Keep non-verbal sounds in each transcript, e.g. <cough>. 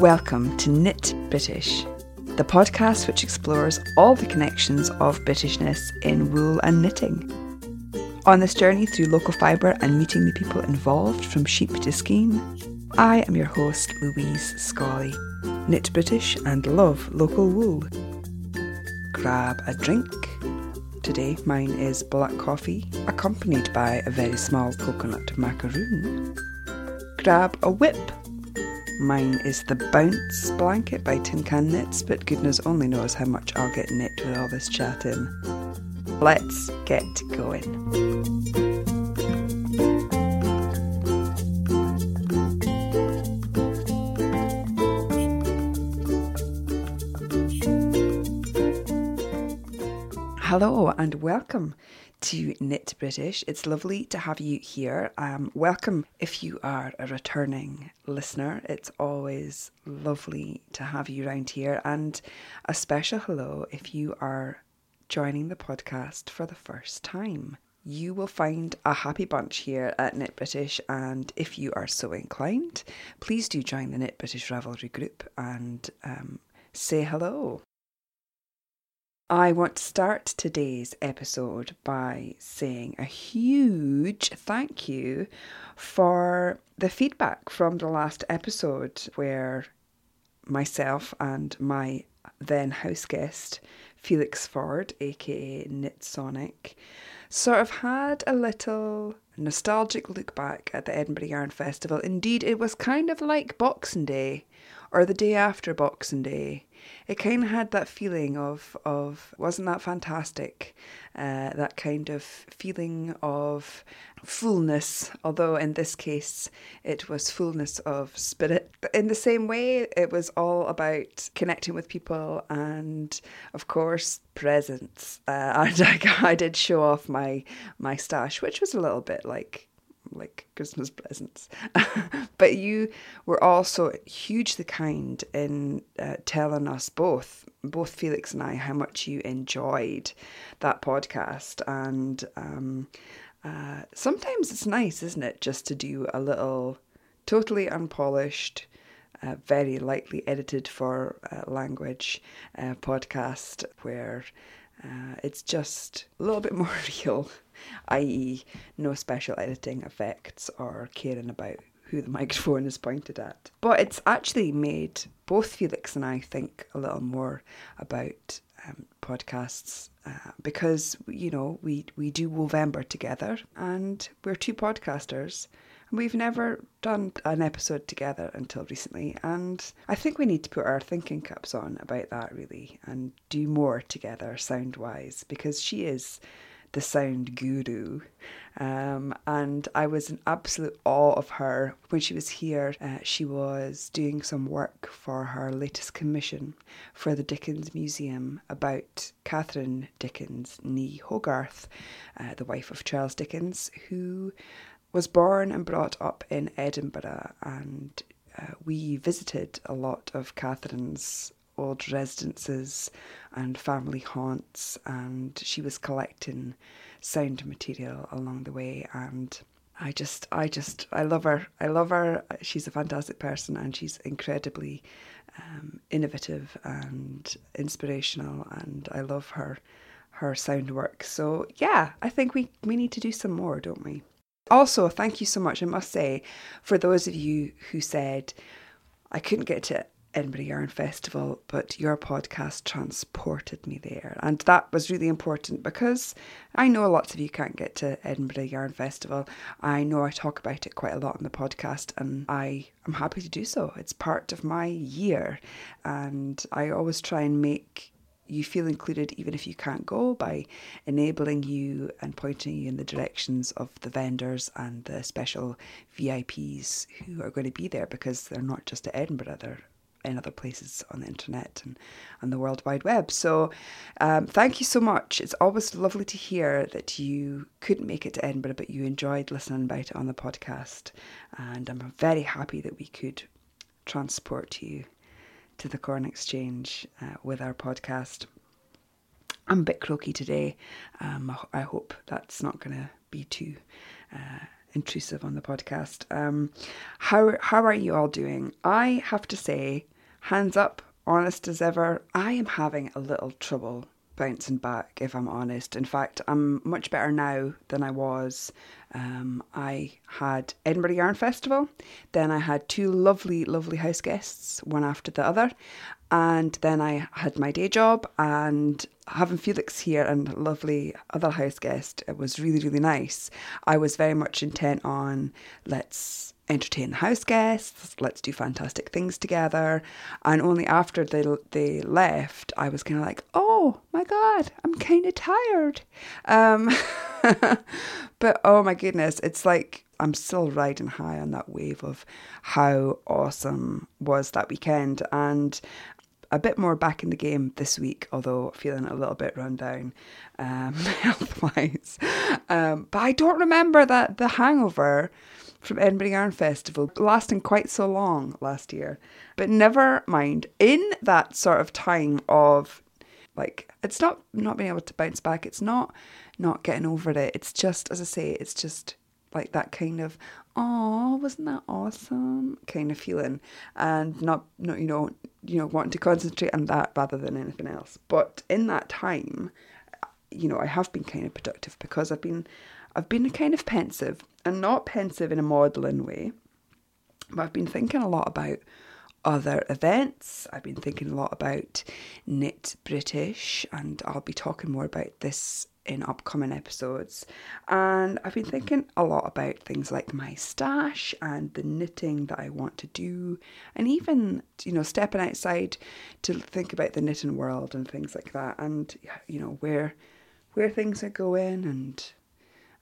Welcome to Knit British, the podcast which explores all the connections of Britishness in wool and knitting. On this journey through local fibre and meeting the people involved from sheep to skein, I am your host, Louise Scully. Knit British and love local wool. Grab a drink. Today, mine is black coffee, accompanied by a very small coconut macaroon. Grab a WIP Mine is the Bounce blanket by Tin Can Knits, but goodness only knows how much I'll get knit with all this chatting. Let's get going. Hello and welcome to Knit British. It's lovely to have you here. Um, welcome if you are a returning listener. It's always lovely to have you around here. And a special hello if you are joining the podcast for the first time. You will find a happy bunch here at Knit British, and if you are so inclined, please do join the Knit British Ravelry group and um, say hello. I want to start today's episode by saying a huge thank you for the feedback from the last episode where myself and my then house guest, Felix Ford, aka Knitsonik, sort of had a little nostalgic look back at the Edinburgh Yarn Festival. Indeed, it was kind of like Boxing Day or the day after Boxing Day it kind of had that feeling of of wasn't that fantastic? Uh, that kind of feeling of fullness although in this case it was fullness of spirit. In the same way it was all about connecting with people and of course presents uh, <laughs> and I, I did show off my my stash which was a little bit like like Christmas presents. <laughs> but you were also hugely kind in uh, telling us both, both Felix and I, how much you enjoyed that podcast. And um, uh, sometimes it's nice, isn't it, just to do a little totally unpolished. Uh, very lightly edited for uh, language uh, podcast where it's just a little bit <laughs> more real i.e., no special editing effects or caring about who the <laughs> microphone is pointed at. But it's actually made both Felix and I think a little more about um, podcasts uh, because you know we we do Movember together and we're two podcasters and we've never done an episode together until recently and I think we need to put our thinking caps on about that really and do more together sound wise because she is the sound guru. Um, and I was in absolute awe of her. When she was here, uh, she was doing some work for her latest commission for the Dickens Museum about Catherine Dickens, nee Hogarth, uh, the wife of Charles Dickens, who was born and brought up in Edinburgh. And uh, we visited a lot of Catherine's old residences and family haunts, and she was collecting sound material along the way. And I just, I just, I love her. I love her. She's a fantastic person, and she's incredibly um, innovative and inspirational. And I love her, her sound work. So yeah, I think we we need to do some more, don't we? Also, thank you so much. I must say, for those of you who said I couldn't get to Edinburgh Yarn Festival, but your podcast transported me there. And that was really important because I know lots of you can't get to Edinburgh Yarn Festival. I know I talk about it quite a lot on the podcast, and I am happy to do so. It's part of my year, and I always try and make you feel included even if you can't go by enabling you and pointing you in the directions of the vendors and the special VIPs who are going to be there because they're not just at Edinburgh, they're in other places on the internet and on the World Wide Web. So, um, thank you so much. It's always lovely to hear that you couldn't make it to Edinburgh, but you enjoyed listening about it on the podcast. And I'm very happy that we could transport you to the Corn Exchange uh, with our podcast. I'm a bit croaky today. Um, I hope that's not going to be too uh, intrusive on the podcast. Um, how how are you all doing? I have to say, hands up, honest as ever, I am having a little trouble bouncing back, if I'm honest. In fact, I'm much better now than I was. Um, I had Edinburgh Yarn Festival, then I had two lovely, lovely house guests, one after the other, and then I had my day job and having Felix here and lovely other house guest. It was really, really nice. I was very much intent on let's entertain the house guests, let's do fantastic things together. And only after they they left, I was kind of like, oh my god, I'm kind of tired. Um, <laughs> but oh my goodness, it's like I'm still riding high on that wave of how awesome was that weekend. And a bit more back in the game this week, although feeling a little bit run down um, <laughs> health wise. Um, but I don't remember that the hangover from Edinburgh Yarn Festival lasting quite so long last year. But never mind, in that sort of time of like, it's not not being able to bounce back, it's not not getting over it, it's just, as I say, it's just like that kind of oh wasn't that awesome? kind of feeling. And not not you know you know wanting to concentrate on that rather than anything else. But in that time you know i have been kind of productive because i've been i've been kind of pensive and not pensive in a maudlin way but i've been thinking a lot about other events. I've been thinking a lot about Knit British, and I'll be talking more about this in upcoming episodes. And I've been thinking a lot about things like my stash and the knitting that I want to do, and even, you know, stepping outside to think about the knitting world and things like that, and, you know, where where things are going and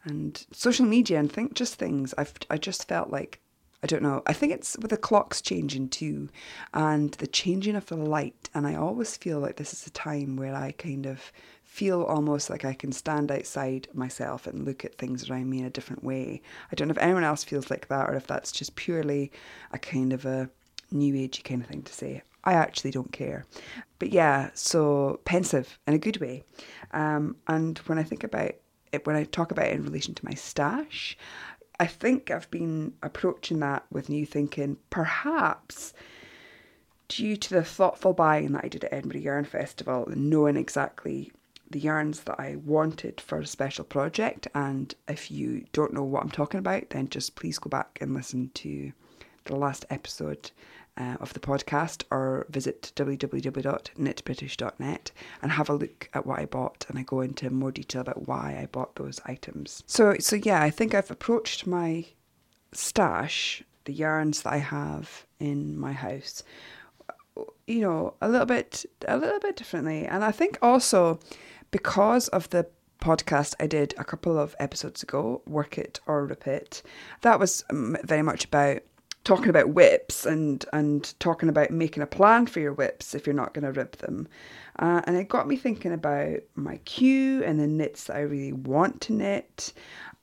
and social media and think just things I've I just felt like I don't know. I think it's with the clocks changing too and the changing of the light. And I always feel like this is a time where I kind of feel almost like I can stand outside myself and look at things around me in a different way. I don't know if anyone else feels like that or if that's just purely a kind of a new agey kind of thing to say. I actually don't care. But yeah, so pensive in a good way. Um, and when I think about it, when I talk about it in relation to my stash, I think I've been approaching that with new thinking, perhaps due to the thoughtful buying that I did at Edinburgh Yarn Festival and knowing exactly the yarns that I wanted for a special project. And if you don't know what I'm talking about, then just please go back and listen to the last episode uh, of the podcast or visit www.knitbritish.net and have a look at what I bought and I go into more detail about why I bought those items. So so yeah, I think I've approached my stash, the yarns that I have in my house, you know, a little bit a little bit differently. And I think also because of the podcast I did a couple of episodes ago, Work It or Rip It, that was um, very much about talking about WIPs and and talking about making a plan for your WIPs if you're not going to rip them. Uh, and it got me thinking about my queue and the knits that I really want to knit,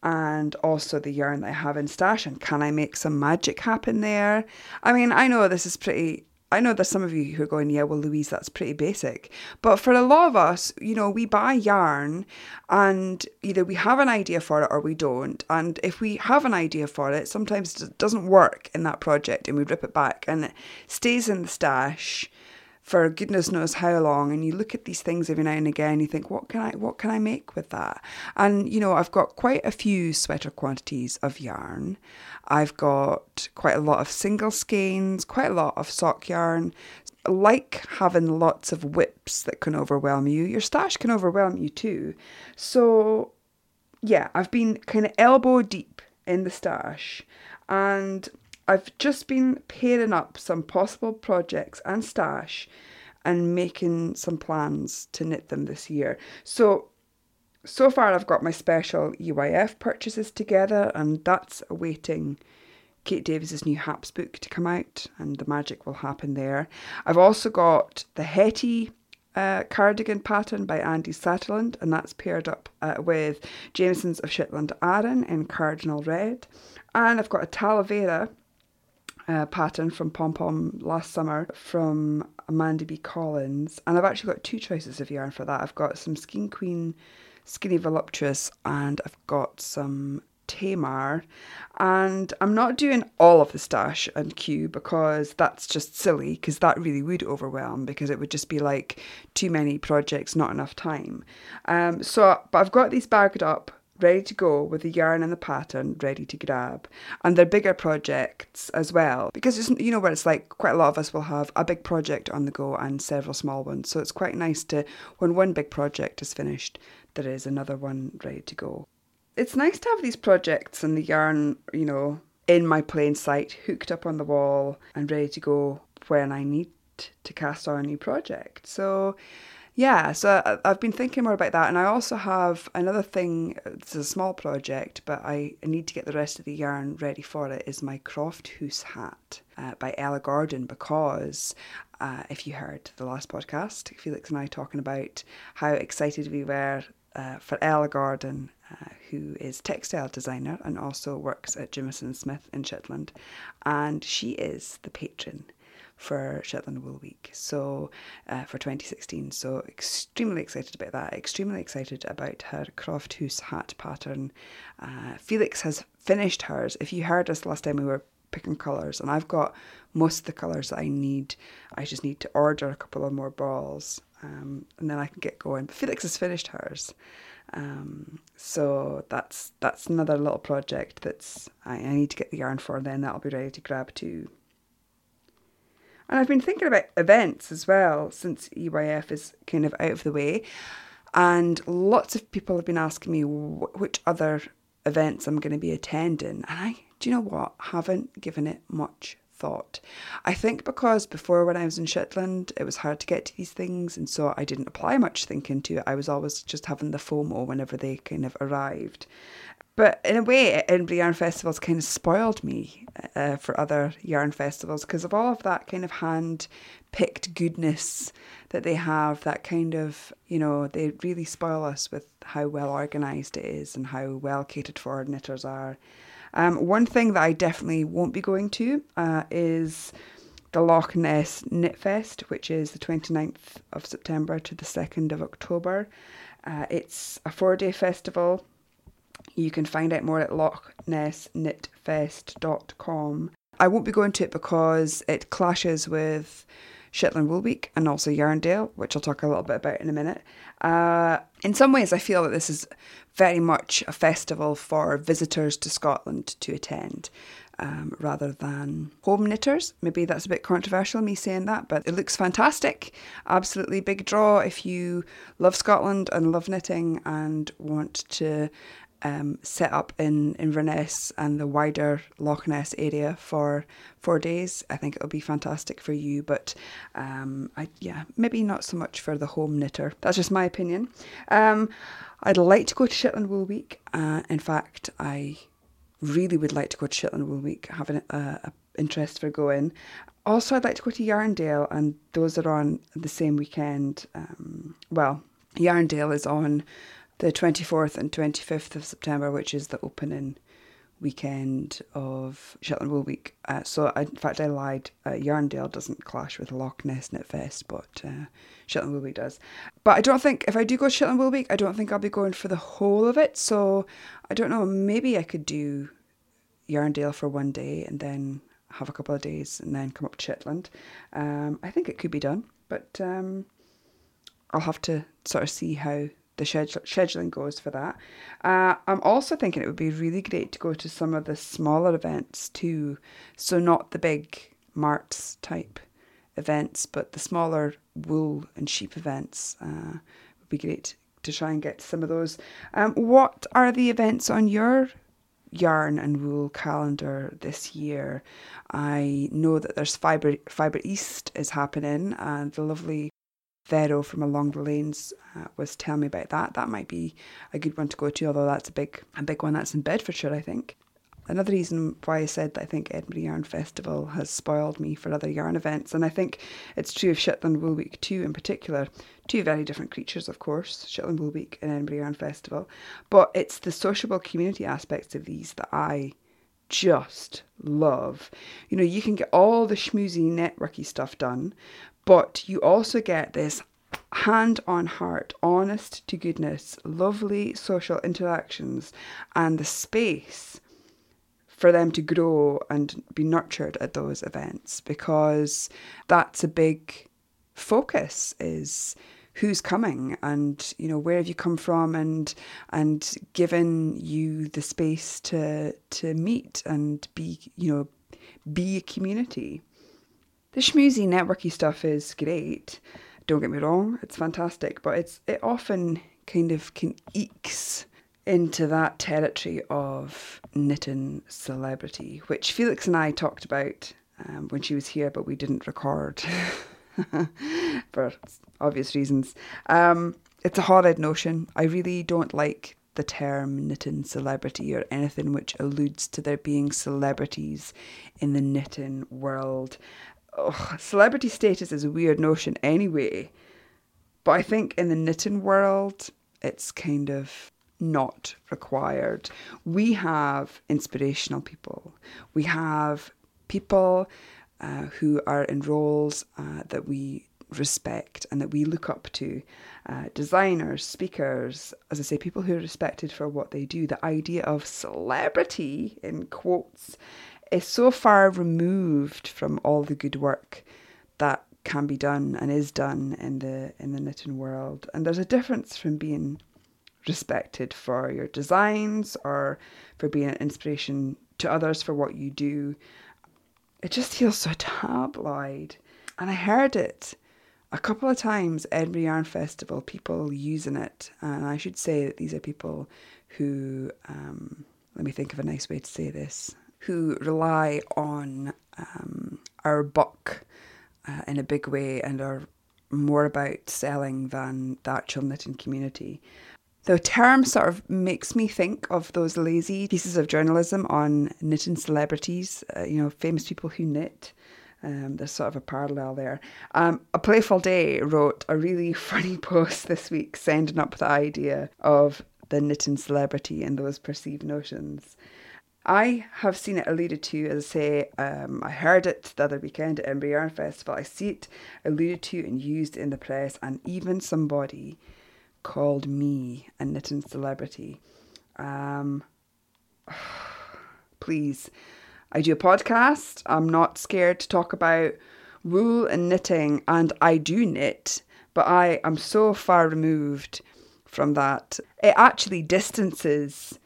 and also the yarn that I have in stash. And can I make some magic happen there? I mean, I know this is pretty I know there's some of you who are going, yeah, well, Louise, that's pretty basic. But for a lot of us, you know, we buy yarn and either we have an idea for it or we don't. And if we have an idea for it, sometimes it doesn't work in that project and we rip it back and it stays in the stash for goodness knows how long and you look at these things every now and again you think what can i what can i make with that? And you know i've got quite a few sweater quantities of yarn. I've got quite a lot of single skeins quite a lot of sock yarn. Like having lots of WIPs that can overwhelm you your stash can overwhelm you too. So yeah i've been kind of elbow deep in the stash and I've just been pairing up some possible projects and stash and making some plans to knit them this year. So, so far I've got my special EYF purchases together, and that's awaiting Kate Davies's new Haps book to come out, and the magic will happen there. I've also got the Hetty uh, cardigan pattern by Andi Satterlund, and that's paired up uh, with Jamieson's of Shetland Aran in Cardinal Red. And I've got a Talavera uh, pattern from Pom Pom last summer from Amanda B. Collins. And I've actually got two choices of yarn for that. I've got some Skein Queen Skinny Voluptuous and I've got some Tamar. And I'm not doing all of the stash and queue because that's just silly, because that really would overwhelm, because it would just be like too many projects, not enough time. Um, so, but I've got these bagged up ready to go with the yarn and the pattern ready to grab. And they're bigger projects as well because it's you know where it's like quite a lot of us will have a big project on the go and several small ones. So it's quite nice to when one big project is finished, there is another one ready to go. It's nice to have these projects and the yarn, you know, in my plain sight, hooked up on the wall and ready to go when I need to cast on a new project. So yeah, so I've been thinking more about that, and I also have another thing. It's a small project, but I need to get the rest of the yarn ready for it. Is my Croft Hoose hat uh, by Ella Gordon because uh, if you heard the last podcast, Felix and I talking about how excited we were uh, for Ella Gordon, uh, who is textile designer and also works at Jamieson Smith in Shetland, and she is the patron for Shetland Wool Week. So uh, for 2016, so extremely excited about that. Extremely excited about her Croft Hoose hat pattern. Uh, Felix has finished hers. If you heard us last time, we were picking colours, and I've got most of the colours that I need. I just need to order a couple of more balls, um, and then I can get going. But Felix has finished hers. Um, so that's that's another little project that's I, I need to get the yarn for. And then that'll be ready to grab too. And I've been thinking about events as well since EYF is kind of out of the way. And lots of people have been asking me which other events I'm going to be attending. And I, do you know what? Haven't given it much thought. I think because before when I was in Shetland, it was hard to get to these things, and so I didn't apply much thinking to it. I was always just having the FOMO whenever they kind of arrived. But in a way, Edinburgh Yarn Festivals kind of spoiled me uh, for other yarn festivals because of all of that kind of hand picked goodness that they have. That kind of, you know, they really spoil us with how well organised it is and how well catered for knitters are. Um, one thing that I definitely won't be going to uh, is the Loch Ness Knit Fest, which is the 29th of September to the 2nd of October. Uh, it's a four day festival you can find out more at lochnessknitfest.com. I won't be going to it because it clashes with Shetland Wool Week and also Yarndale, which I'll talk a little bit about in a minute. Uh, in some ways, I feel that this is very much a festival for visitors to Scotland to attend. Um, rather than home knitters. Maybe that's a bit controversial, me saying that, but it looks fantastic. Absolutely big draw if you love Scotland and love knitting and want to um, set up in Inverness and the wider Loch Ness area for four days. I think it'll be fantastic for you, but um, I yeah maybe not so much for the home knitter. That's just my opinion. Um, I'd like to go to Shetland Wool Week. Uh, in fact, I really would like to go to Shetland Wool Week. Having a, a interest for going. Also, I'd like to go to Yarndale, and those are on the same weekend. Um, well, Yarndale is on the 24th and 25th of September, which is the opening weekend of Shetland Wool Week. Uh, so, I, in fact, I lied. Uh, Yarndale doesn't clash with Loch Ness Knit Fest, but uh, Shetland Wool Week does. But I don't think, if I do go to Shetland Wool Week, I don't think I'll be going for the whole of it. So, I don't know, maybe I could do Yarndale for one day and then have a couple of days and then come up to Shetland. Um, I think it could be done, but um, I'll have to sort of see how the scheduling goes for that. Uh, I'm also thinking it would be really great to go to some of the smaller events too. So, not the big marts type events, but the smaller wool and sheep events uh, would be great to try and get some of those. Um, what are the events on your yarn and wool calendar this year? I know that there's Fibre Fibre East is happening, and the lovely Vero from Along the Lanes uh, was telling me about that. That might be a good one to go to, although that's a big a big one. That's in Bedfordshire, I think. Another reason why I said that I think Edinburgh Yarn Festival has spoiled me for other yarn events, and I think it's true of Shetland Wool Week too, in particular. Two very different creatures, of course, Shetland Wool Week and Edinburgh Yarn Festival, but it's the sociable community aspects of these that I just love. You know, you can get all the schmoozy networky stuff done, but you also get this hand on heart, honest to goodness, lovely social interactions, and the space for them to grow and be nurtured at those events because that's a big focus is who's coming and you know where have you come from and and given you the space to to meet and be you know be a community the schmoozy networky stuff is great don't get me wrong it's fantastic but it's it often kind of can ekes into that territory of knitting celebrity which felix and i talked about um, when she was here but we didn't record <laughs> for obvious reasons. Um, it's a horrid notion. I really don't like the term knitting celebrity or anything which alludes to there being celebrities in the knitting world. Ugh, celebrity status is a weird notion anyway, but I think in the knitting world, it's kind of not required. We have inspirational people. We have people uh, who are in roles uh, that we respect and that we look up to. Uh, designers, speakers, as I say, people who are respected for what they do. The idea of celebrity, in quotes, is so far removed from all the good work that can be done and is done in the in the knitting world. And there's a difference from being respected for your designs or for being an inspiration to others for what you do it just feels so tabloid. And I heard it a couple of times at Edinburgh Yarn Festival, people using it. And I should say that these are people who, um, let me think of a nice way to say this, who rely on um, our buck uh, in a big way and are more about selling than the actual knitting community. The term sort of makes me think of those lazy pieces of journalism on knitting celebrities, uh, you know, famous people who knit. Um, there's sort of a parallel there. Um, a Playful Day wrote a really <laughs> funny post this week, sending up the idea of the knitting celebrity and those perceived notions. I have seen it alluded to, as I say, um, I heard it the other weekend at Yarn Festival. I see it alluded to and used in the press, and even somebody called me a knitting celebrity. Um, <sighs> please, I do a podcast. I'm not scared to talk about wool and knitting, and I do knit, but I am so far removed from that. It actually distances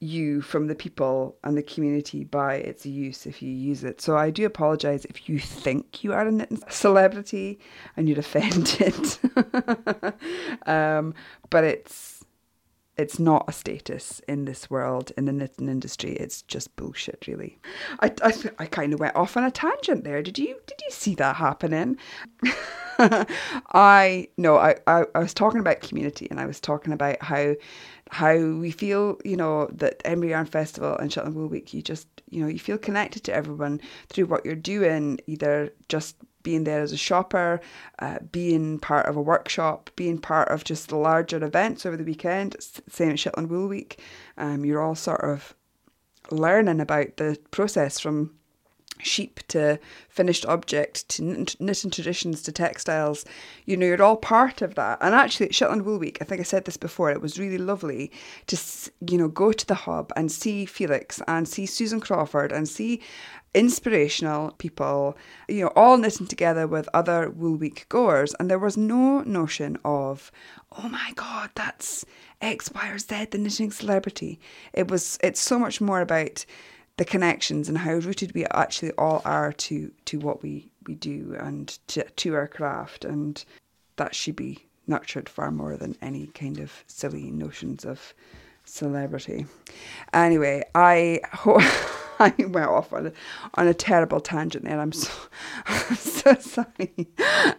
you from the people and the community by its use if you use it. So I do apologise if you think you are a celebrity and you're offended. <laughs> um, but it's it's not a status in this world in the knitting industry. It's just bullshit, really. I, I, I kind of went off on a tangent there. Did you did you see that happening? <laughs> I no, I, I I was talking about community and I was talking about how how we feel, you know, that Edinburgh Yarn Festival and Shetland Wool Week, you just, you know, you feel connected to everyone through what you're doing, either just being there as a shopper, uh, being part of a workshop, being part of just the larger events over the weekend, same as Shetland Wool Week. Um, you're all sort of learning about the process from sheep to finished object to knitting traditions to textiles. You know, you're all part of that. And actually, at Shetland Wool Week, I think I said this before, it was really lovely to, you know, go to the hub and see Felix and see Susan Crawford and see inspirational people, you know, all knitting together with other Wool Week goers. And there was no notion of, oh my God, that's X, Y, or Z, the knitting celebrity. It was, it's so much more about the connections and how rooted we actually all are to to what we we do and to, to our craft and that should be nurtured far more than any kind of silly notions of celebrity anyway i <laughs> hope <laughs> I went off on a, on a terrible tangent there. I'm so, <laughs> I'm so sorry.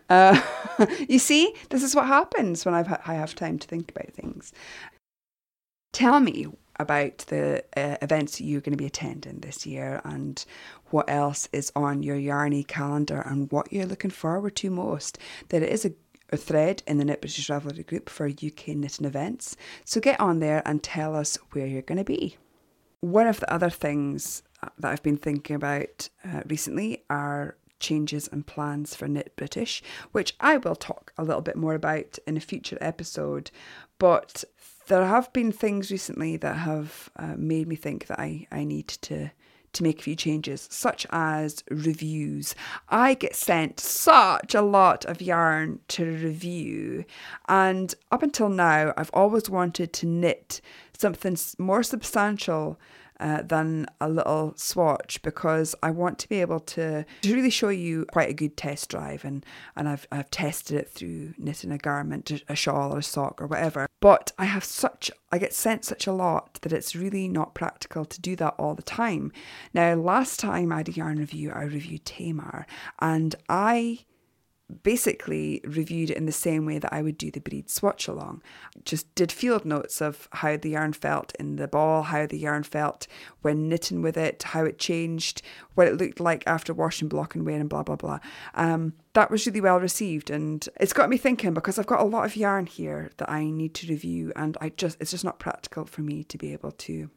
Uh, <laughs> you see, this is what happens when I've, I have time to think about things. Tell me, about the uh, events you're going to be attending this year and what else is on your Yarny calendar and what you're looking forward to most. There is a, a thread in the Knit British Ravelry group for UK knitting events, so get on there and tell us where you're going to be. One of the other things that I've been thinking about uh, recently are changes and plans for Knit British, which I will talk a little bit more about in a future episode. But there have been things recently that have uh, made me think that I, I need to to make a few changes, such as reviews. I get sent such a lot of yarn to review, and up until now, I've always wanted to knit something more substantial uh, than a little swatch because I want to be able to, to really show you quite a good test drive and, and I've, I've tested it through knitting a garment, a shawl or a sock or whatever. But I have such, I get sent such a lot that it's really not practical to do that all the time. Now, last time I a yarn review, I reviewed Tamar and I basically reviewed it in the same way that I would do the breed swatch along. Just did field notes of how the yarn felt in the ball, how the yarn felt when knitting with it, how it changed, what it looked like after washing, block and wear, and blah blah blah. Um, that was really well received, and it's got me thinking because I've got a lot of yarn here that I need to review, and I just it's just not practical for me to be able to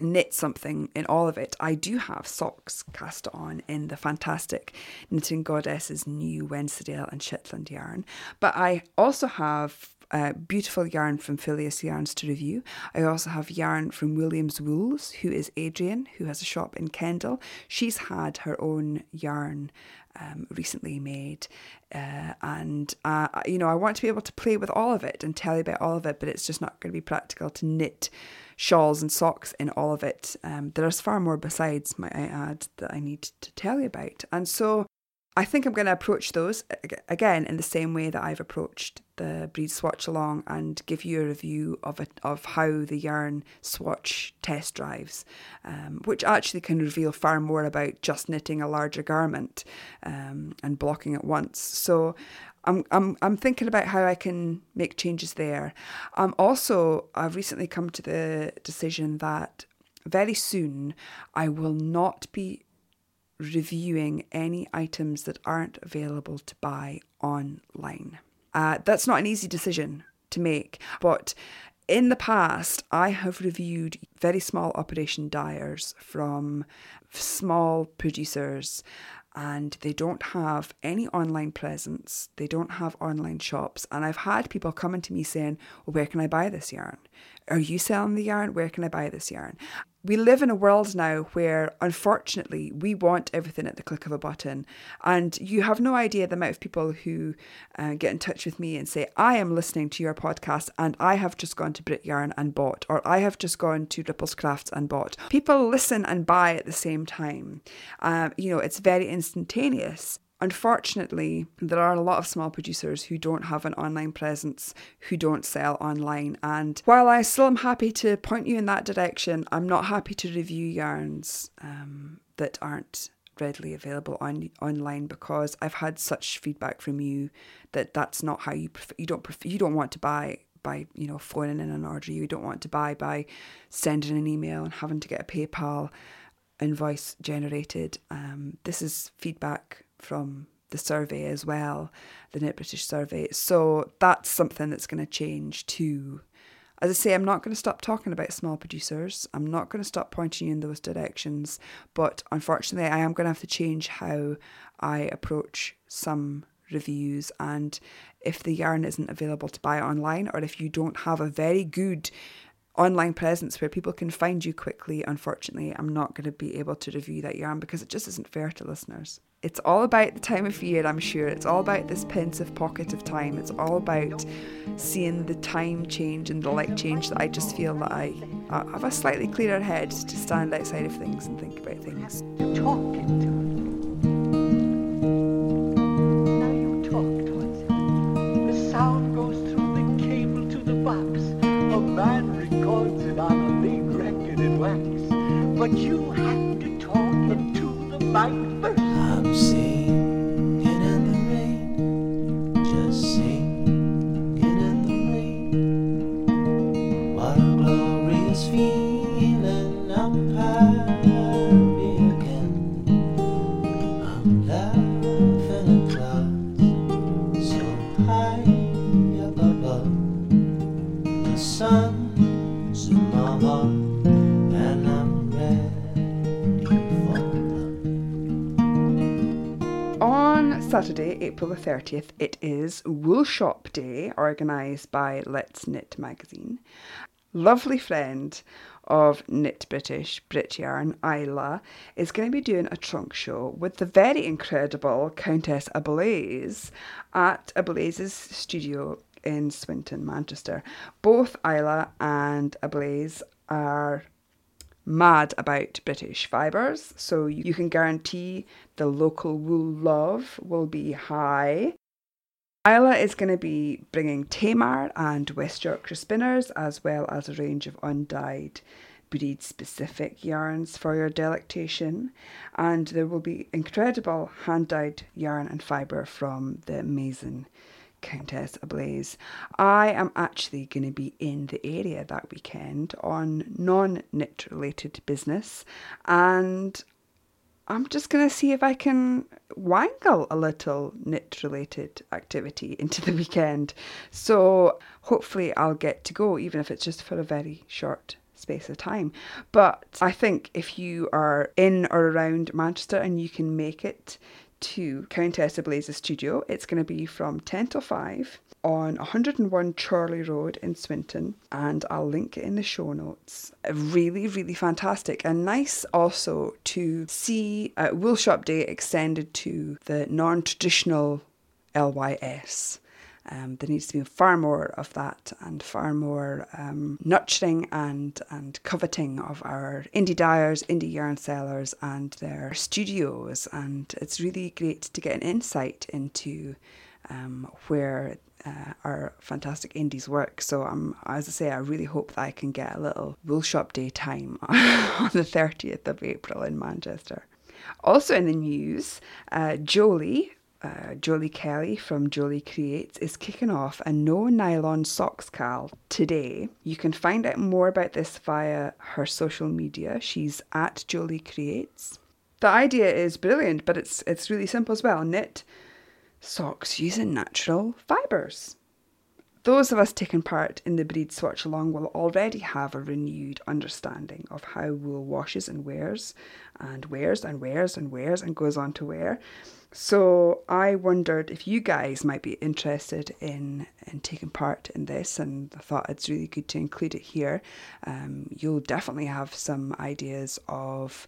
knit something in all of it. I do have socks cast on in the fantastic Knitting Goddess's new Wensleydale and Shetland yarn, but I also have uh, beautiful yarn from Phileas Yarns to review. I also have yarn from Williams Wools, who is Adrian, who has a shop in Kendal. She's had her own yarn um, recently made, uh, and uh, you know I want to be able to play with all of it and tell you about all of it, but it's just not going to be practical to knit shawls and socks in all of it. Um, there's far more besides, might I add, that I need to tell you about. And so I think I'm going to approach those again in the same way that I've approached the breed swatch along and give you a review of it, of how the yarn swatch test drives, um, which actually can reveal far more about just knitting a larger garment um, and blocking at once. So I'm, I'm, I'm thinking about how I can make changes there. Um, also, I've recently come to the decision that very soon I will not be reviewing any items that aren't available to buy online. Uh, that's not an easy decision to make, but in the past, I have reviewed very small operation dyers from small producers and they don't have any online presence. They don't have online shops. And I've had people coming to me saying, Well, where can I buy this yarn? Are you selling the yarn? Where can I buy this yarn? we live in a world now where unfortunately we want everything at the click of a button and you have no idea the amount of people who uh, get in touch with me and say i am listening to your podcast and i have just gone to brit yarn and bought or i have just gone to ripples crafts and bought people listen and buy at the same time um, you know it's very instantaneous Unfortunately, there are a lot of small producers who don't have an online presence, who don't sell online. And while I still am happy to point you in that direction, I'm not happy to review yarns um, that aren't readily available on online because I've had such feedback from you that that's not how you prefer, you don't prefer, you don't want to buy by you know phoning in an order you don't want to buy by sending an email and having to get a PayPal invoice generated. Um, this is feedback from the survey as well, the Knit British survey. So that's something that's going to change too. As I say, I'm not going to stop talking about small producers. I'm not going to stop pointing you in those directions. But unfortunately, I am going to have to change how I approach some reviews. And if the yarn isn't available to buy online, or if you don't have a very good online presence where people can find you quickly, unfortunately, I'm not going to be able to review that yarn because it just isn't fair to listeners. It's all about the time of year, I'm sure. It's all about this pensive pocket of time. It's all about seeing the time change and the light change that I just feel that I, I have a slightly clearer head to stand outside of things and think about things. But you have to talk into the mic Saturday, April the 30th, it is Wool Shop Day, organised by Let's Knit magazine. Lovely friend of Knit British, Brit Yarn, Isla, is going to be doing a trunk show with the very incredible Countess Ablaze at Ablaze's studio in Swinton, Manchester. Both Isla and Ablaze are mad about British fibres, so you can guarantee the local wool love will be high. Isla is going to be bringing Tamar and West Yorkshire spinners, as well as a range of undyed breed specific yarns for your delectation. And there will be incredible hand dyed yarn and fibre from the amazing Countess Ablaze. I am actually going to be in the area that weekend on non knit related business, and I'm just going to see if I can wangle a little knit related activity into the weekend. So hopefully I'll get to go, even if it's just for a very short space of time. But I think if you are in or around Manchester and you can make it to Countess Ablaze's studio. It's going to be from 10 to 5 on 101 Charlie Road in Swinton, and I'll link it in the show notes. Really, really fantastic, and nice also to see uh, Wool Shop Day extended to the non traditional LYS. Um, there needs to be far more of that and far more um, nurturing and, and coveting of our indie dyers, indie yarn sellers, and their studios. And it's really great to get an insight into um, where uh, our fantastic indies work. So um, as I say, I really hope that I can get a little wool shop day time <laughs> on the 30th of April in Manchester. Also in the news, uh, Jolie, uh, Jolie Kelly from Jolie Creates is kicking off a no nylon socks cal today. You can find out more about this via her social media. She's at Jolie Creates. The idea is brilliant, but it's it's really simple as well. Knit socks using natural fibres. Those of us taking part in the breed swatch along will already have a renewed understanding of how wool washes and wears, and wears and wears and wears and goes on to wear. So I wondered if you guys might be interested in, in taking part in this, and I thought it's really good to include it here. Um, you'll definitely have some ideas of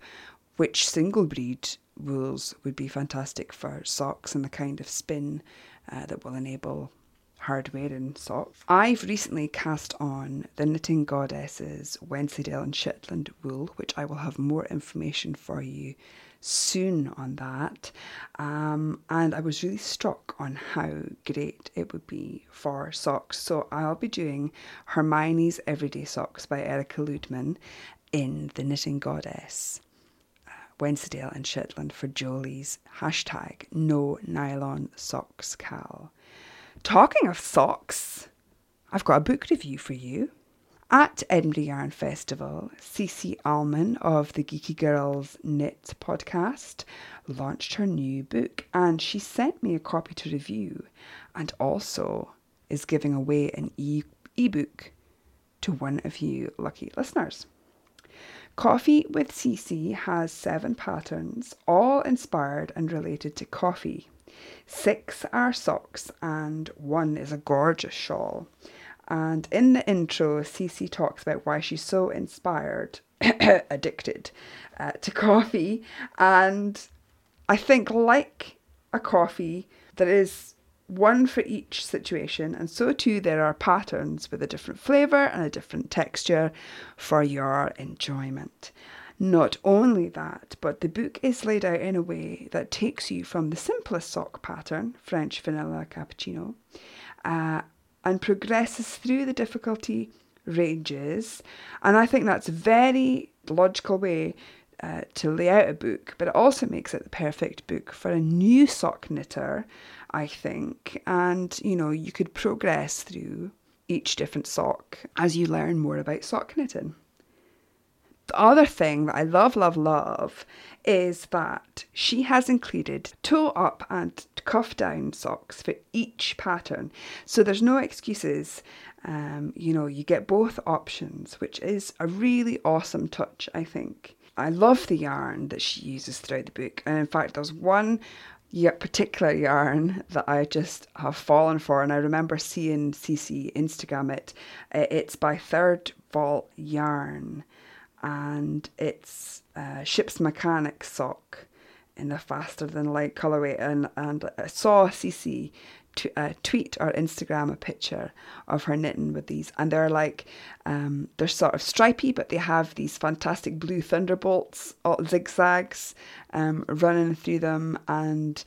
which single breed wools would be fantastic for socks and the kind of spin uh, that will enable hard wearing socks. I've recently cast on the Knitting Goddesses Wensleydale and Shetland wool, which I will have more information for you soon on that. Um, and I was really struck on how great it would be for socks. So I'll be doing Hermione's Everyday Socks by Erica Lueder in The Knitting Goddess. Wensdale Wensleydale and Shetland for Jolie's hashtag no nylon socks cal. Talking of socks, I've got a book review for you. At Edinburgh Yarn Festival, Cece Almon of the Geeky Girls Knit podcast launched her new book and she sent me a copy to review and also is giving away an e- ebook to one of you lucky listeners. Coffee with Cece has seven patterns, all inspired and related to coffee. Six are socks and one is a gorgeous shawl. And in the intro, Cece talks about why she's so inspired, <coughs> addicted uh, to coffee. And I think, like a coffee, there is one for each situation, and so too there are patterns with a different flavour and a different texture for your enjoyment. Not only that, but the book is laid out in a way that takes you from the simplest sock pattern, French vanilla cappuccino, uh, and progresses through the difficulty ranges. And I think that's a very logical way uh, to lay out a book, but it also makes it the perfect book for a new sock knitter, I think. And you know, you could progress through each different sock as you learn more about sock knitting. The other thing that I love, love, love is that she has included toe up and cuff down socks for each pattern. So there's no excuses. Um, you know, you get both options, which is a really awesome touch, I think. I love the yarn that she uses throughout the book. And in fact, there's one particular yarn that I just have fallen for, and I remember seeing CC Instagram it. It's by Third Vault Yarn, and it's uh, ship's mechanic sock in a faster than light colorway. And and I saw CC t- uh, tweet or Instagram a picture of her knitting with these, and they're like um, they're sort of stripy, but they have these fantastic blue thunderbolts, zigzags um, running through them, and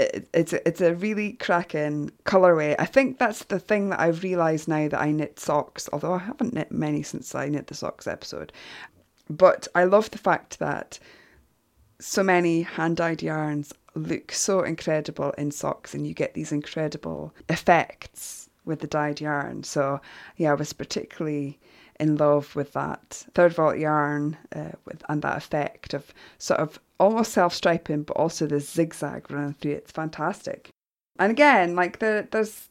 it's a, it's a really cracking colorway. I think that's the thing that I've realised now that I knit socks, although I haven't knit many since I knit the socks episode. But I love the fact that so many hand dyed yarns look so incredible in socks and you get these incredible effects with the dyed yarn. So, yeah, I was particularly in love with that third vault yarn uh, with, and that effect of sort of almost self striping, but also the zigzag running through. It's fantastic. And again, like the, there's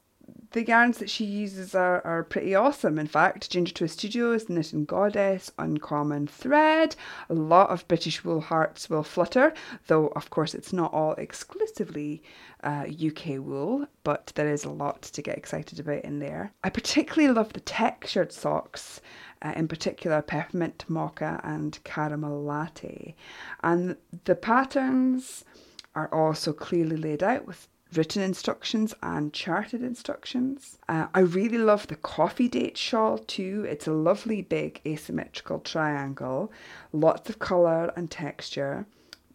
the yarns that she uses are, are pretty awesome. In fact, Ginger Twist Studios, Knitting Goddess, Uncommon Thread, a lot of British wool hearts will flutter, though of course it's not all exclusively uh, UK wool, but there is a lot to get excited about in there. I particularly love the textured socks. Uh, in particular, peppermint mocha and caramel latte. And the patterns are also clearly laid out with written instructions and charted instructions. Uh, I really love the coffee date shawl too. It's a lovely big asymmetrical triangle, lots of colour and texture,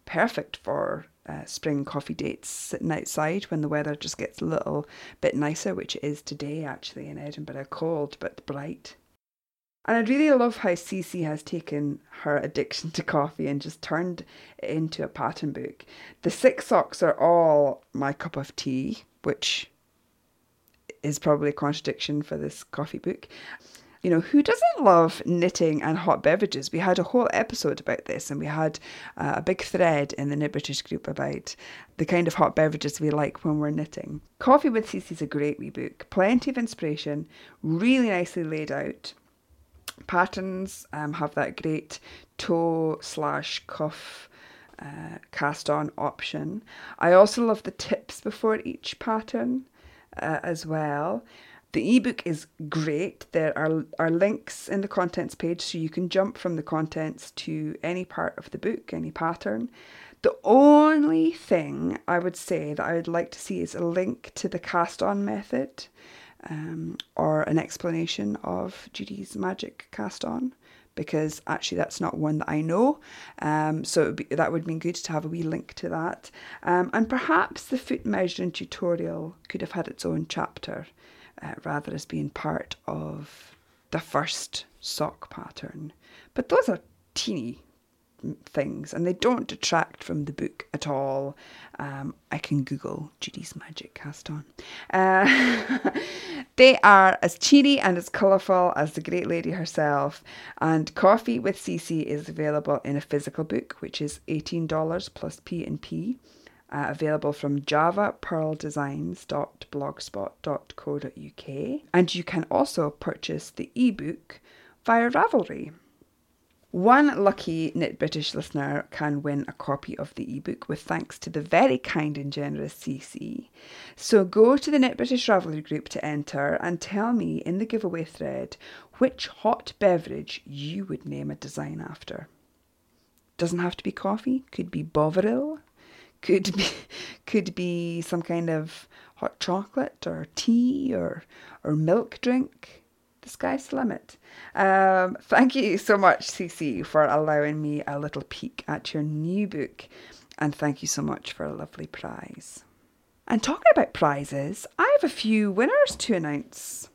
perfect for uh, spring coffee dates sitting outside when the weather just gets a little bit nicer, which it is today actually in Edinburgh, cold but bright. And I really love how Cece has taken her addiction <laughs> to coffee and just turned it into a pattern book. The six socks are all my cup of tea, which is probably a contradiction for this coffee book. You know, who doesn't love knitting and hot beverages? We had a whole episode about this, and we had uh, a big thread in the Knit British group about the kind of hot beverages we like when we're knitting. Coffee with Cece is a great wee book, plenty of inspiration, really nicely laid out patterns um, have that great toe slash cuff uh, cast on option. I also love the tips before each pattern uh, as well. The ebook is great. There are, are links in the contents page so you can jump from the contents to any part of the book, any pattern. The only thing I would say that I would like to see is a link to the cast on method um, or an explanation of Judy's magic cast on because actually that's not one that I know. Um, so be, that would be good to have a wee link to that. Um, and perhaps the foot measuring tutorial could have had its own chapter uh, rather as being part of the first sock pattern. But those are teeny things and they don't detract from the book at all. Um, I can Google Judy's Magic Cast On. Uh, <laughs> they are as cheery and as colourful as the great lady herself. And Coffee with Cece is available in a physical book, which is $18 plus P&P. Uh, available from javapearldesigns.blogspot.co.uk. And you can also purchase the ebook via Ravelry. One lucky Knit British listener can win a copy of the ebook with thanks to the very kind and generous Cece. So go to the Knit British Ravelry group to enter and tell me in the giveaway thread which hot beverage you would name a design after. Doesn't have to be coffee, could be Bovril, could be <laughs> could be some kind of hot chocolate or tea or or milk drink the sky's the limit. Um, <laughs> thank you so much, Cece, for allowing me a little peek at your new book. And thank you so much for a lovely prize. And talking about prizes, I have a few winners to announce.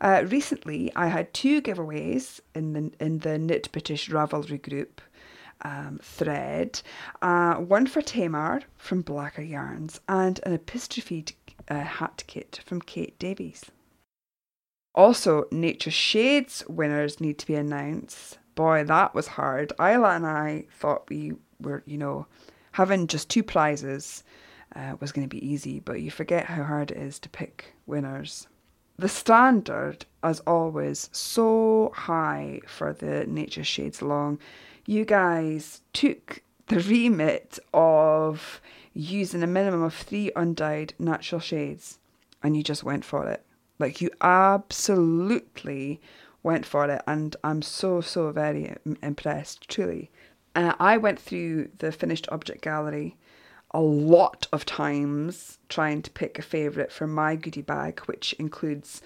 Uh, recently, I had two giveaways in the in the Knit British Ravelry group um, thread. Uh, one for Tamar from Blacker Yarns and an epistrophied uh, hat kit from Kate Davies. Also, Nature Shades winners need to be announced. Boy, that was hard. Isla and I thought we were, you know, having just two prizes uh, was going to be easy, but you forget how hard it is to pick winners. The standard, as always, so high for the Nature Shades Long. You guys took the remit of using a minimum of three undyed natural shades, and you just went for it. Like you absolutely went for it, and I'm so so very impressed, truly. Uh, I went through the finished object gallery a lot of times trying to pick a favourite for my goodie bag, which includes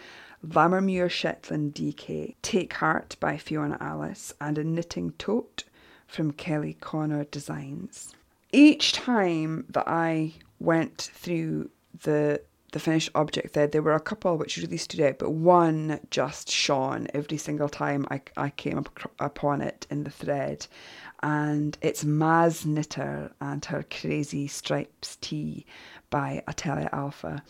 Lammermuir Shetland DK, Take Heart by Fiona Alice, and a knitting tote from Kelly Connor Designs. Each time that I went through the the finished object there, there were a couple which really stood out, but one just shone every single time I, I came up, upon it in the thread. And it's Maz Knitter and her Crazy Stripes Tee by Atelier Alpha.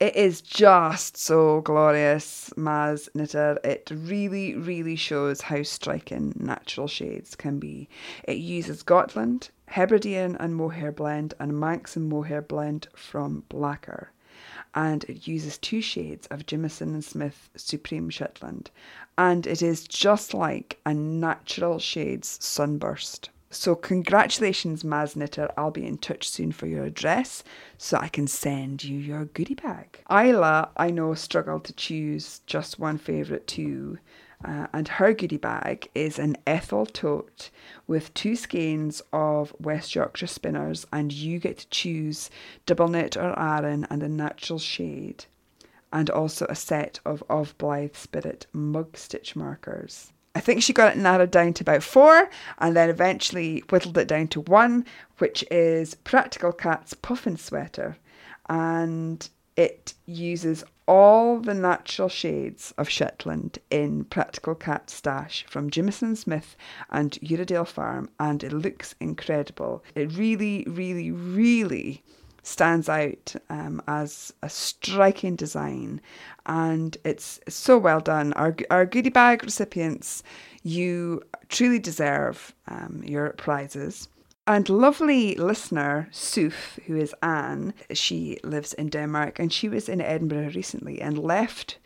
It is just so glorious, Maz Knitter. It really, really shows how striking natural shades can be. It uses Gotland, Hebridean and mohair blend, and Manx and mohair blend from Blacker. And it uses two shades of Jamieson and Smith Supreme Shetland. And it is just like a natural shades sunburst. So, congratulations, Maz Knitter. I'll be in touch soon for your address so I can send you your goodie bag. Isla, I know, struggled to choose just one favourite too. Uh, and her goodie bag is an Ethel tote with two skeins of West Yorkshire spinners, and you get to choose double knit or Aran and a natural shade, and also a set of Of Blythe Spirit mug stitch markers. I think she got it narrowed down to about four and then eventually whittled it down to one, which is Practical Cat's Puffin Sweater. And it uses all the natural shades of Shetland in Practical Cat Stash from Jamieson Smith and Uradale Farm, and it looks incredible. It really, really, really stands out um, as a striking design and it's so well done. Our, our goodie bag recipients, you truly deserve um, your prizes. And lovely listener, Suf, who is Anne, she lives in Denmark and she was in Edinburgh recently and left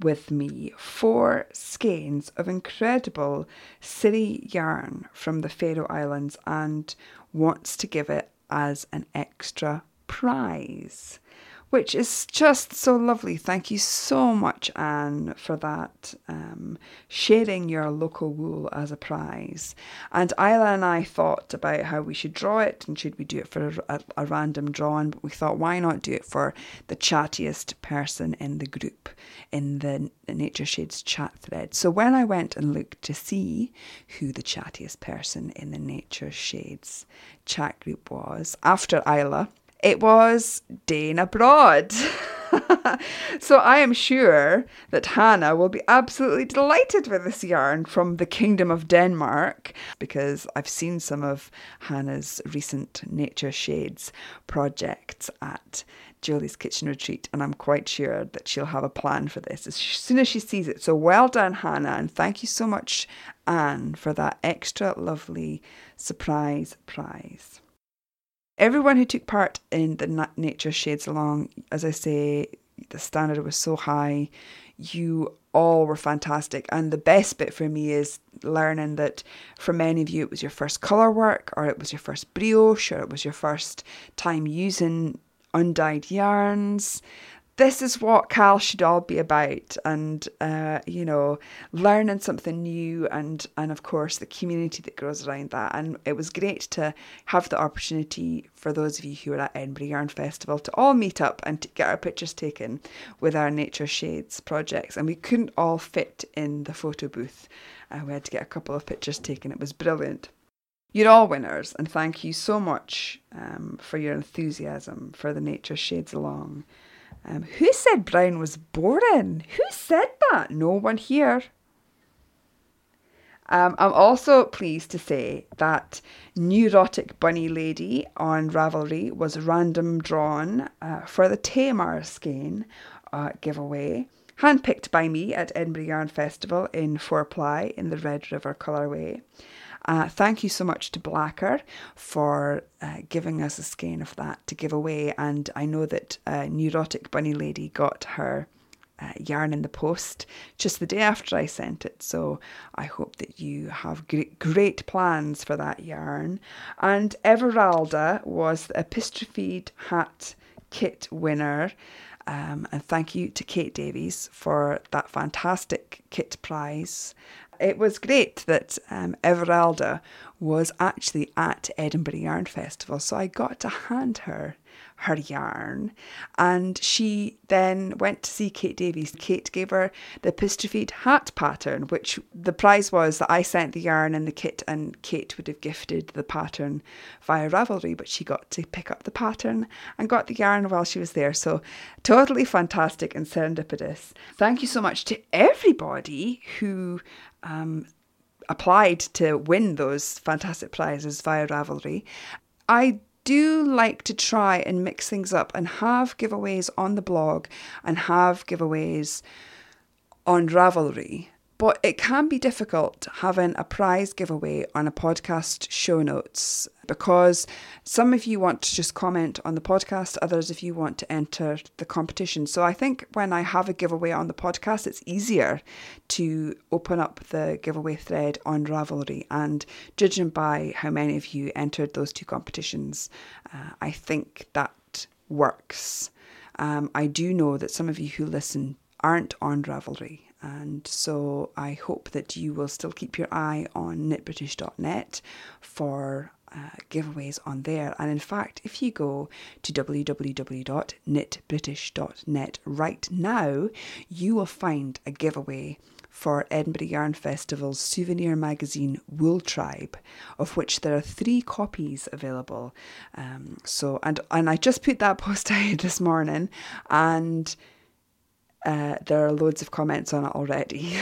with me four skeins of incredible city yarn from the Faroe Islands and wants to give it as an extra prize, which is just so lovely. Thank you so much, Anne, for that. Um, sharing your local wool as a prize. And Isla and I thought about how we should draw it and should we do it for a, a, random drawing, but we thought, why not do it for the chattiest person in the group in the Nature Shades chat thread? So when I went and looked to see who the chattiest person in the Nature Shades chat group was, after Isla, it was Dane abroad. <laughs> so I am sure that Hannah will be absolutely delighted with this yarn from the Kingdom of Denmark because I've seen some of Hannah's recent Nature Shades projects at Julie's Kitchen Retreat, and I'm quite sure that she'll have a plan for this as soon as she sees it. So well done, Hannah, and thank you so much, Anne, for that extra lovely surprise prize everyone who took part in the Nature Shades Along, as I say, the standard was so high. You all were fantastic. And the best bit for me is learning that for many of you, it was your first colour work, or it was your first brioche, or it was your first time using undyed yarns this is what CAL should all be about, and uh, you know, learning something new, and and of course the community that grows around that. And it was great to have the opportunity for those of you who were at Edinburgh Yarn Festival to all meet up and to get our pictures taken with our Nature Shades projects. And we couldn't all fit in the photo booth. Uh, we had to get a couple of pictures taken. It was brilliant. You're all winners, and thank you so much um, for your enthusiasm for the Nature Shades Along. Um, who said brown was boring? Who said that? No one here. Um, I'm also pleased to say that Neurotic Bunny Lady on Ravelry was random drawn uh, for the Tamar skein uh, giveaway, handpicked by me at Edinburgh Yarn Festival in four ply in the Red River colourway. Uh, thank you so much to Blacker for uh, giving us a skein of that to give away. And I know that uh, Neurotic Bunny Lady got her uh, yarn in the post just the day after I sent it. So I hope that you have great, great plans for that yarn. And Everalda was the epistrophed hat kit winner. Um, and thank you to Kate Davies for that fantastic kit prize. It was great that um, Everalda was actually at Edinburgh Yarn Festival, so I got to hand her her yarn. And she then went to see Kate Davies. Kate gave her the epistrophed hat pattern, which the prize was that I sent the yarn and the kit, and Kate would have gifted the pattern via Ravelry, but she got to pick up the pattern and got the yarn while she was there. So totally fantastic and serendipitous. Thank you so much to everybody who um, applied to win those fantastic prizes via Ravelry. I do like to try and mix things up and have giveaways on the blog and have giveaways on Ravelry. But it can be difficult having a prize giveaway on a podcast show notes because some of you want to just comment on the podcast, others if you want to enter the competition. So I think when I have a giveaway on the podcast, it's easier to open up the giveaway thread on Ravelry. And judging by how many of you entered those two competitions, uh, I think that works. Um, I do know that some of you who listen aren't on Ravelry and so I hope that you will still keep your eye on knitbritish.net for uh, giveaways on there. And in fact, if you go to www.knitbritish.net right now, you will find a giveaway for Edinburgh Yarn Festival's souvenir magazine Wool Tribe, of which there are three copies available. Um, so and and I just put that <laughs> post out this morning, and uh, there are loads of comments on it already.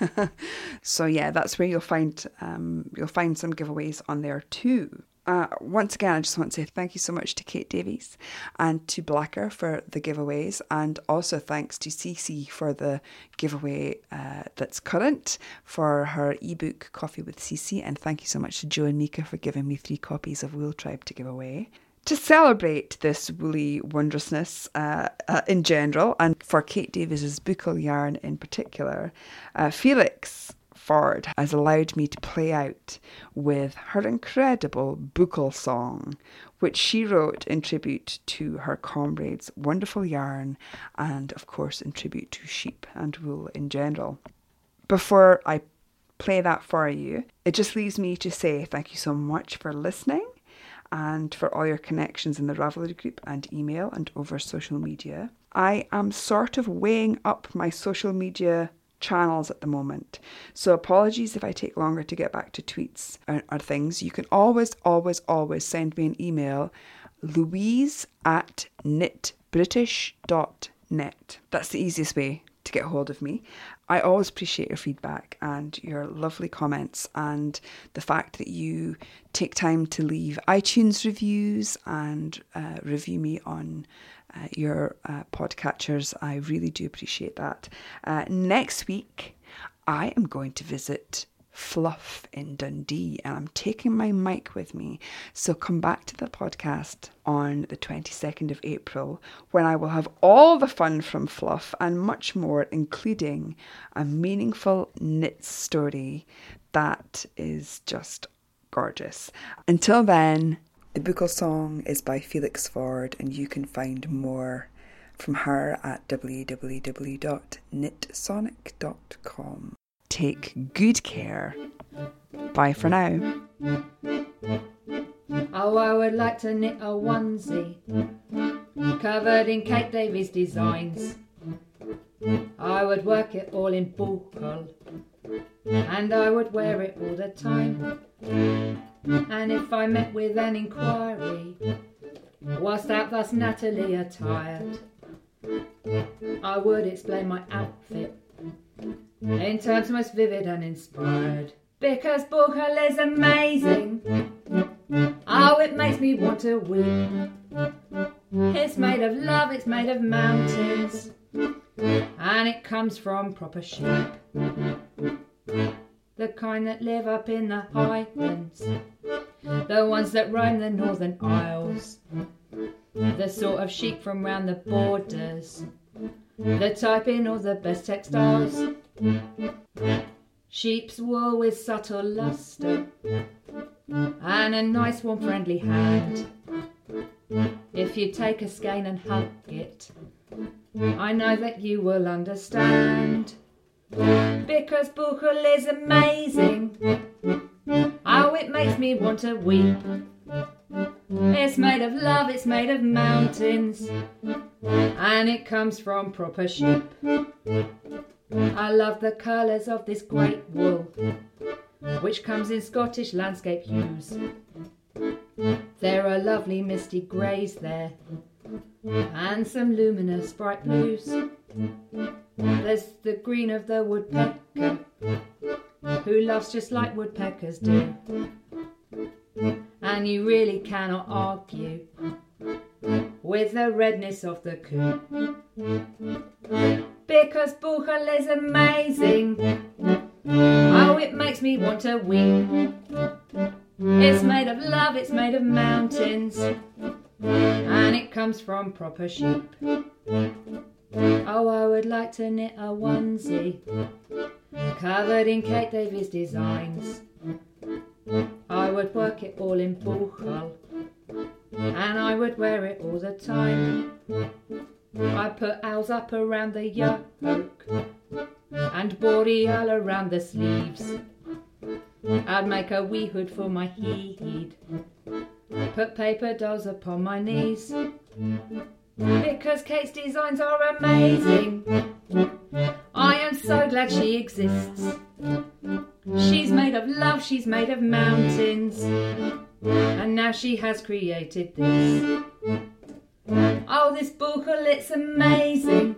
<laughs> so yeah, that's where you'll find um, you'll find some giveaways on there too. Uh, once again, I just want to say thank you so much to Kate Davies and to Blacker for the giveaways, and also thanks to Cece for the giveaway uh, that's current for her ebook Coffee with Cece, and thank you so much to Joe and Mika for giving me three copies of Wool Tribe to give away to celebrate this woolly wondrousness uh, uh, in general, and for Kate Davies's Buachaille yarn in particular, uh, Felix Ford has allowed me to play out with her incredible Buachaille song, which she wrote in tribute to her comrade's wonderful yarn, and of course in tribute to sheep and wool in general. Before I play that for you, it just leaves me to say thank you so much for listening and for all your connections in the Ravelry group and email and over social media. I am sort of weighing up my social media channels at the moment. So apologies if I take longer to get back to tweets or, or things. You can always, always, always send me an email, louise at knitbritish.net. That's the easiest way to get hold of me. I always appreciate your feedback and your lovely comments and the fact that you take time to leave iTunes reviews and uh, review me on uh, your uh, podcatchers. I really do appreciate that. Uh, next week, I am going to visit Fluff in Dundee, and I'm taking my mic with me. So come back to the podcast on the 22nd of April when I will have all the fun from Fluff and much more, including a meaningful knit story that is just gorgeous. Until then, the Buachaille song is by Felix Ford, and you can find more from her at www.knitsonik.com take good care. Bye for now. Oh, I would like to knit a onesie covered in Kate Davies designs. I would work it all in Buachaille and I would wear it all the time. And if I met with an inquiry, whilst out thus nattily attired, I would explain my outfit in terms most vivid and inspired. Because buccal is amazing. Oh, it makes me want to weep. It's made of love, it's made of mountains, and it comes from proper sheep. The kind that live up in the highlands, the ones that roam the northern isles, the sort of sheep from round the borders the type in all the best textiles. Sheep's wool with subtle luster and a nice warm friendly hand. If you take a skein and hug it, I know that you will understand. Because Buachaille is amazing. Oh, it makes me want to weep. It's made of love, it's made of mountains, and it comes from proper sheep. I love the colours of this great wool, which comes in Scottish landscape hues. There are lovely misty greys there, and some luminous bright blues. There's the green of the woodpecker, who loves just like woodpeckers do. And you really cannot argue with the redness of the coo. Because Buachaille is amazing. Oh, it makes me want to weep. It's made of love, it's made of mountains, and it comes from proper sheep. Oh, I would like to knit a onesie covered in Kate Davies designs. I would work it all in Buachaille, and I would wear it all the time. I put owls up around the yoke and boreal around the sleeves. I'd make a wee hood for my head, put paper dolls upon my knees. Because Kate's designs are amazing. I am so glad she exists. She's made of love, she's made of mountains. And now she has created this. Oh, this Buachaille, it's amazing.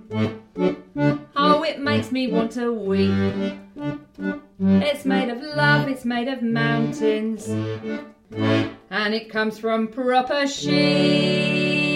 Oh, it makes me want to weep. It's made of love, it's made of mountains. And it comes from proper sheep.